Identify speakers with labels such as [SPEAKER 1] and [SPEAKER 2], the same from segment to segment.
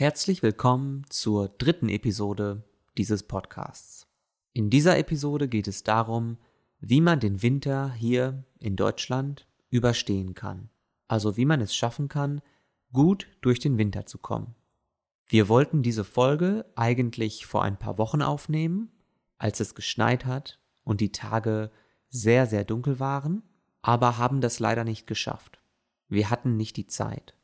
[SPEAKER 1] Herzlich willkommen zur dritten Episode dieses Podcasts. In dieser Episode geht es darum, wie man den Winter hier in Deutschland überstehen kann. Also wie man es schaffen kann, gut durch den Winter zu kommen. Wir wollten diese Folge eigentlich vor ein paar Wochen aufnehmen, als es geschneit hat und die Tage sehr, sehr dunkel waren, aber haben das leider nicht geschafft. Wir hatten nicht die Zeit.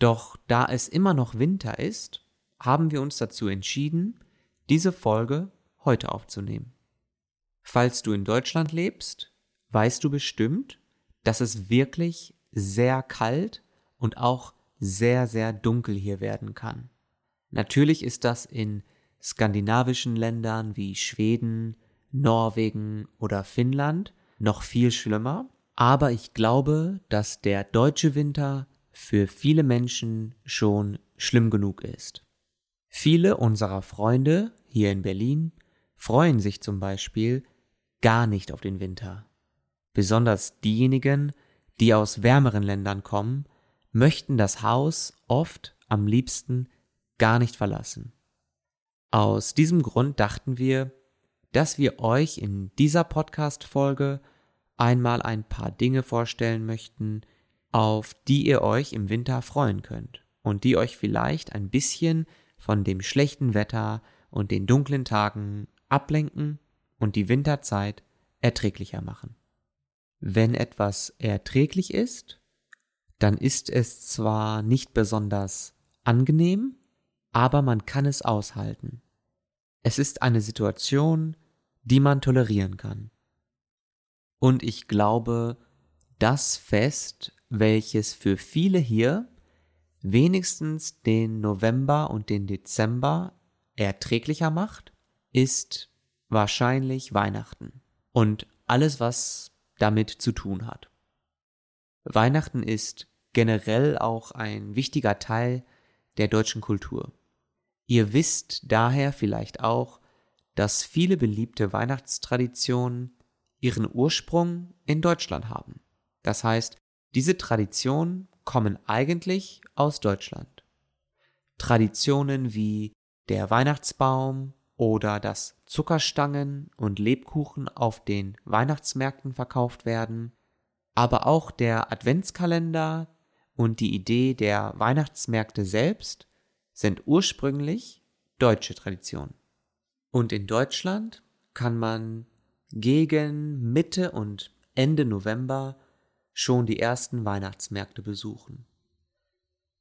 [SPEAKER 1] Doch da es immer noch Winter ist, haben wir uns dazu entschieden, diese Folge heute aufzunehmen. Falls du in Deutschland lebst, weißt du bestimmt, dass es wirklich sehr kalt und auch sehr, sehr dunkel hier werden kann. Natürlich ist das in skandinavischen Ländern wie Schweden, Norwegen oder Finnland noch viel schlimmer, aber ich glaube, dass der deutsche Winter für viele Menschen schon schlimm genug ist. Viele unserer Freunde hier in Berlin freuen sich zum Beispiel gar nicht auf den Winter. Besonders diejenigen, die aus wärmeren Ländern kommen, möchten das Haus oft am liebsten gar nicht verlassen. Aus diesem Grund dachten wir, dass wir euch in dieser Podcast-Folge einmal ein paar Dinge vorstellen möchten, auf die ihr euch im Winter freuen könnt und die euch vielleicht ein bisschen von dem schlechten Wetter und den dunklen Tagen ablenken und die Winterzeit erträglicher machen. Wenn etwas erträglich ist, dann ist es zwar nicht besonders angenehm, aber man kann es aushalten. Es ist eine Situation, die man tolerieren kann. Und ich glaube, das Fest welches für viele hier wenigstens den November und den Dezember erträglicher macht, ist wahrscheinlich Weihnachten und alles, was damit zu tun hat. Weihnachten ist generell auch ein wichtiger Teil der deutschen Kultur. Ihr wisst daher vielleicht auch, dass viele beliebte Weihnachtstraditionen ihren Ursprung in Deutschland haben. Das heißt, diese Traditionen kommen eigentlich aus Deutschland. Traditionen wie der Weihnachtsbaum oder dass Zuckerstangen und Lebkuchen auf den Weihnachtsmärkten verkauft werden, aber auch der Adventskalender und die Idee der Weihnachtsmärkte selbst sind ursprünglich deutsche Traditionen. Und in Deutschland kann man gegen Mitte und Ende November schon die ersten Weihnachtsmärkte besuchen.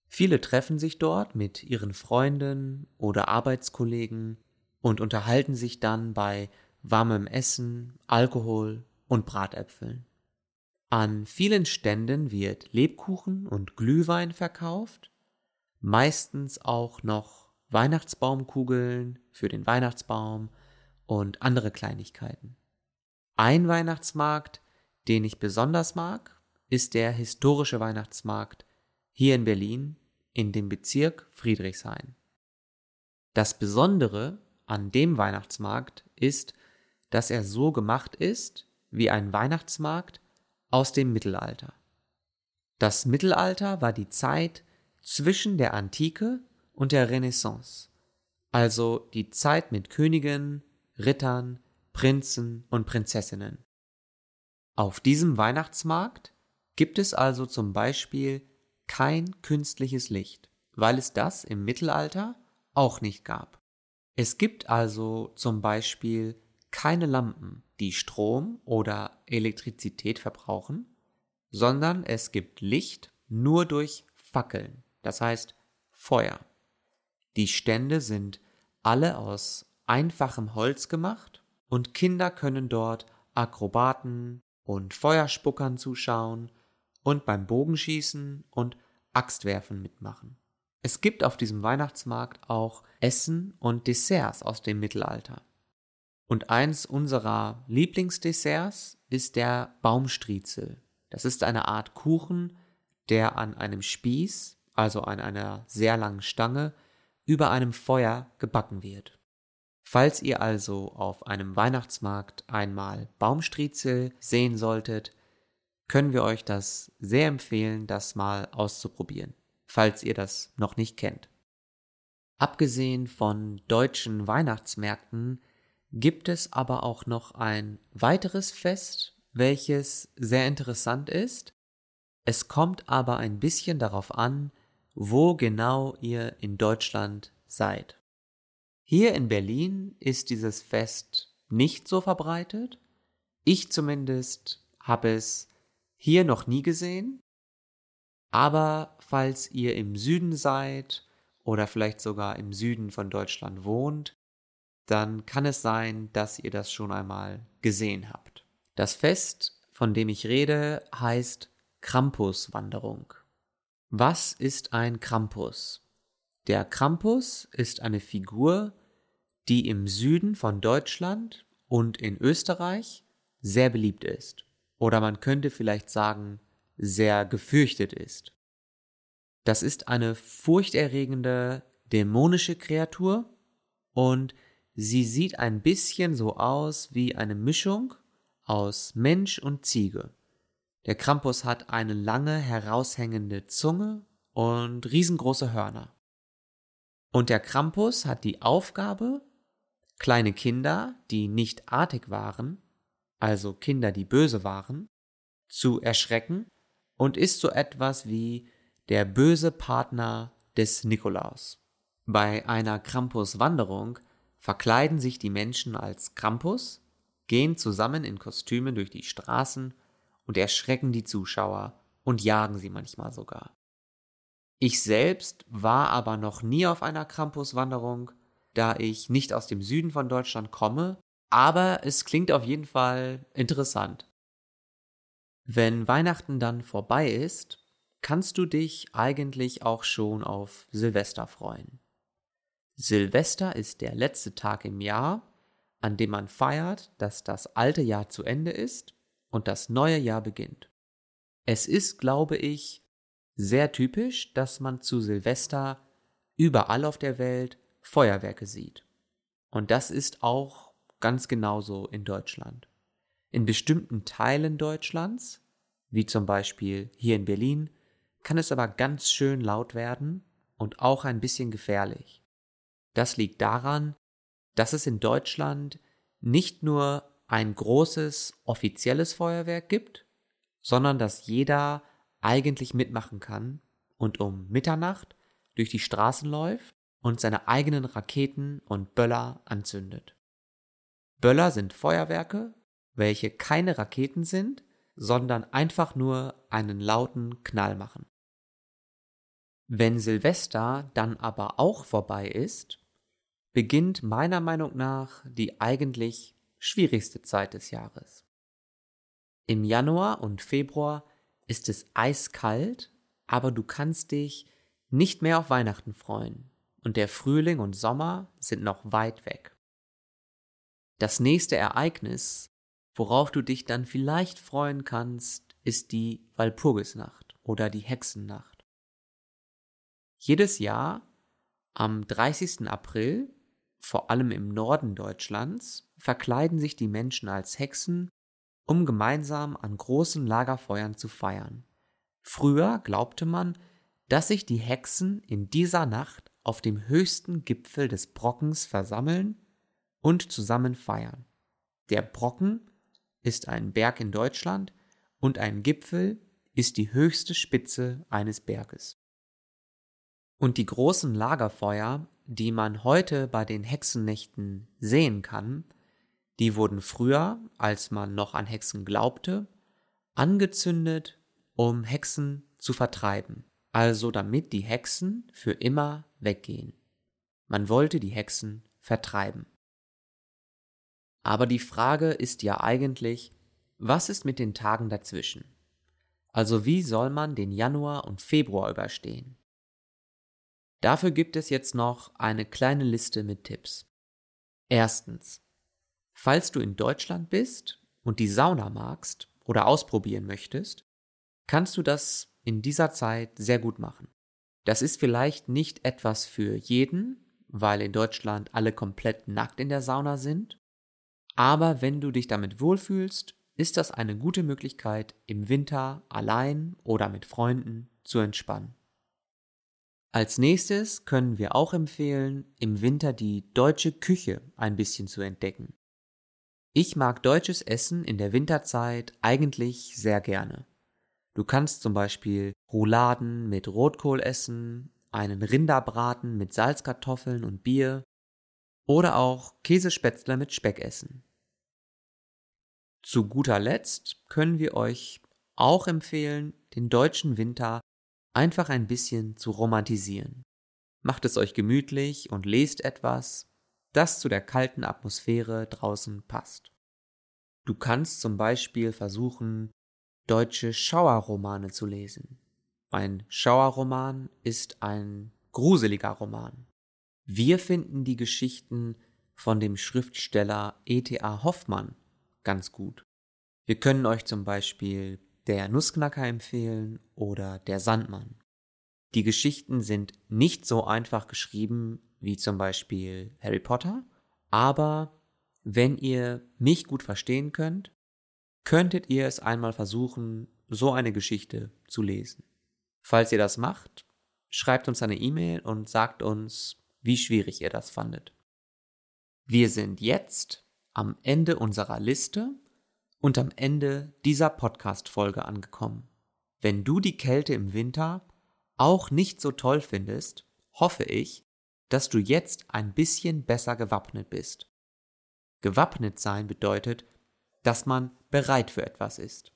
[SPEAKER 1] Viele treffen sich dort mit ihren Freunden oder Arbeitskollegen und unterhalten sich dann bei warmem Essen, Alkohol und Bratäpfeln. An vielen Ständen wird Lebkuchen und Glühwein verkauft, meistens auch noch Weihnachtsbaumkugeln für den Weihnachtsbaum und andere Kleinigkeiten. Ein Weihnachtsmarkt, den ich besonders mag, ist der historische Weihnachtsmarkt hier in Berlin in dem Bezirk Friedrichshain. Das Besondere an dem Weihnachtsmarkt ist, dass er so gemacht ist wie ein Weihnachtsmarkt aus dem Mittelalter. Das Mittelalter war die Zeit zwischen der Antike und der Renaissance, also die Zeit mit Königen, Rittern, Prinzen und Prinzessinnen. Auf diesem Weihnachtsmarkt gibt es also zum Beispiel kein künstliches Licht, weil es das im Mittelalter auch nicht gab. Es gibt also zum Beispiel keine Lampen, die Strom oder Elektrizität verbrauchen, sondern es gibt Licht nur durch Fackeln, das heißt Feuer. Die Stände sind alle aus einfachem Holz gemacht und Kinder können dort Akrobaten und Feuerspuckern zuschauen und beim Bogenschießen und Axtwerfen mitmachen. Es gibt auf diesem Weihnachtsmarkt auch Essen und Desserts aus dem Mittelalter. Und eins unserer Lieblingsdesserts ist der Baumstriezel. Das ist eine Art Kuchen, der an einem Spieß, also an einer sehr langen Stange, über einem Feuer gebacken wird. Falls ihr also auf einem Weihnachtsmarkt einmal Baumstriezel sehen solltet, können wir euch das sehr empfehlen, das mal auszuprobieren, falls ihr das noch nicht kennt. Abgesehen von deutschen Weihnachtsmärkten gibt es aber auch noch ein weiteres Fest, welches sehr interessant ist. Es kommt aber ein bisschen darauf an, wo genau ihr in Deutschland seid. Hier in Berlin ist dieses Fest nicht so verbreitet. Ich zumindest habe es hier noch nie gesehen. Aber falls ihr im Süden seid oder vielleicht sogar im Süden von Deutschland wohnt, dann kann es sein, dass ihr das schon einmal gesehen habt. Das Fest, von dem ich rede, heißt Krampuswanderung. Was ist ein Krampus? Der Krampus ist eine Figur, die im Süden von Deutschland und in Österreich sehr beliebt ist. Oder man könnte vielleicht sagen, sehr gefürchtet ist. Das ist eine furchterregende dämonische Kreatur und sie sieht ein bisschen so aus wie eine Mischung aus Mensch und Ziege. Der Krampus hat eine lange heraushängende Zunge und riesengroße Hörner. Und der Krampus hat die Aufgabe, kleine Kinder, die nicht artig waren, also Kinder, die böse waren, zu erschrecken und ist so etwas wie der böse Partner des Nikolaus. Bei einer Krampus-Wanderung verkleiden sich die Menschen als Krampus, gehen zusammen in Kostümen durch die Straßen und erschrecken die Zuschauer und jagen sie manchmal sogar. Ich selbst war aber noch nie auf einer Krampus-Wanderung, da ich nicht aus dem Süden von Deutschland komme, aber es klingt auf jeden Fall interessant. Wenn Weihnachten dann vorbei ist, kannst du dich eigentlich auch schon auf Silvester freuen. Silvester ist der letzte Tag im Jahr, an dem man feiert, dass das alte Jahr zu Ende ist und das neue Jahr beginnt. Es ist, glaube ich, sehr typisch, dass man zu Silvester überall auf der Welt Feuerwerke sieht. Und das ist auch ganz genauso in Deutschland. In bestimmten Teilen Deutschlands, wie zum Beispiel hier in Berlin, kann es aber ganz schön laut werden und auch ein bisschen gefährlich. Das liegt daran, dass es in Deutschland nicht nur ein großes offizielles Feuerwerk gibt, sondern dass jeder eigentlich mitmachen kann und um Mitternacht durch die Straßen läuft und seine eigenen Raketen und Böller anzündet. Böller sind Feuerwerke, welche keine Raketen sind, sondern einfach nur einen lauten Knall machen. Wenn Silvester dann aber auch vorbei ist, beginnt meiner Meinung nach die eigentlich schwierigste Zeit des Jahres. Im Januar und Februar ist es eiskalt, aber du kannst dich nicht mehr auf Weihnachten freuen und der Frühling und Sommer sind noch weit weg. Das nächste Ereignis, worauf du dich dann vielleicht freuen kannst, ist die Walpurgisnacht oder die Hexennacht. Jedes Jahr am 30. April, vor allem im Norden Deutschlands, verkleiden sich die Menschen als Hexen, um gemeinsam an großen Lagerfeuern zu feiern. Früher glaubte man, dass sich die Hexen in dieser Nacht auf dem höchsten Gipfel des Brockens versammeln und zusammen feiern. Der Brocken ist ein Berg in Deutschland und ein Gipfel ist die höchste Spitze eines Berges. Und die großen Lagerfeuer, die man heute bei den Hexennächten sehen kann, die wurden früher, als man noch an Hexen glaubte, angezündet, um Hexen zu vertreiben, also damit die Hexen für immer weggehen. Man wollte die Hexen vertreiben. Aber die Frage ist ja eigentlich, was ist mit den Tagen dazwischen? Also wie soll man den Januar und Februar überstehen? Dafür gibt es jetzt noch eine kleine Liste mit Tipps. Erstens. Falls du in Deutschland bist und die Sauna magst oder ausprobieren möchtest, kannst du das in dieser Zeit sehr gut machen. Das ist vielleicht nicht etwas für jeden, weil in Deutschland alle komplett nackt in der Sauna sind, aber wenn du dich damit wohlfühlst, ist das eine gute Möglichkeit, im Winter allein oder mit Freunden zu entspannen. Als nächstes können wir auch empfehlen, im Winter die deutsche Küche ein bisschen zu entdecken. Ich mag deutsches Essen in der Winterzeit eigentlich sehr gerne. Du kannst zum Beispiel Rouladen mit Rotkohl essen, einen Rinderbraten mit Salzkartoffeln und Bier oder auch Käsespätzle mit Speck essen. Zu guter Letzt können wir euch auch empfehlen, den deutschen Winter einfach ein bisschen zu romantisieren. Macht es euch gemütlich und lest etwas, das zu der kalten Atmosphäre draußen passt. Du kannst zum Beispiel versuchen, deutsche Schauerromane zu lesen. Ein Schauerroman ist ein gruseliger Roman. Wir finden die Geschichten von dem Schriftsteller E.T.A. Hoffmann ganz gut. Wir können euch zum Beispiel Der Nussknacker empfehlen oder Der Sandmann. Die Geschichten sind nicht so einfach geschrieben wie zum Beispiel Harry Potter, aber wenn ihr mich gut verstehen könnt, könntet ihr es einmal versuchen, so eine Geschichte zu lesen. Falls ihr das macht, schreibt uns eine E-Mail und sagt uns, wie schwierig ihr das fandet. Wir sind jetzt am Ende unserer Liste und am Ende dieser Podcast-Folge angekommen. Wenn du die Kälte im Winter auch nicht so toll findest, hoffe ich, dass du jetzt ein bisschen besser gewappnet bist. Gewappnet sein bedeutet, dass man bereit für etwas ist.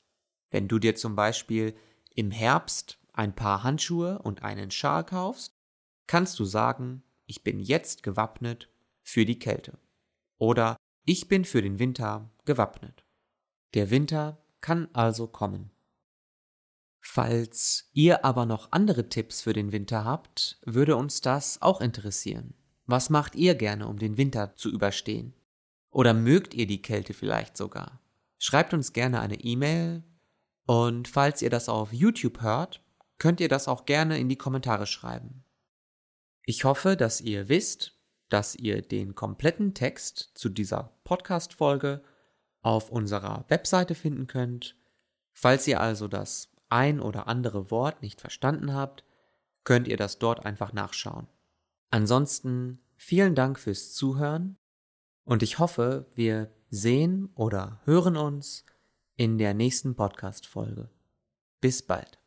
[SPEAKER 1] Wenn du dir zum Beispiel im Herbst ein paar Handschuhe und einen Schal kaufst, kannst du sagen, ich bin jetzt gewappnet für die Kälte. Oder ich bin für den Winter gewappnet. Der Winter kann also kommen. Falls ihr aber noch andere Tipps für den Winter habt, würde uns das auch interessieren. Was macht ihr gerne, um den Winter zu überstehen? Oder mögt ihr die Kälte vielleicht sogar? Schreibt uns gerne eine E-Mail und falls ihr das auf YouTube hört, könnt ihr das auch gerne in die Kommentare schreiben. Ich hoffe, dass ihr wisst, dass ihr den kompletten Text zu dieser Podcast-Folge auf unserer Webseite finden könnt. Falls ihr also das ein oder andere Wort nicht verstanden habt, könnt ihr das dort einfach nachschauen. Ansonsten vielen Dank fürs Zuhören und ich hoffe, wir sehen oder hören uns in der nächsten Podcast-Folge. Bis bald.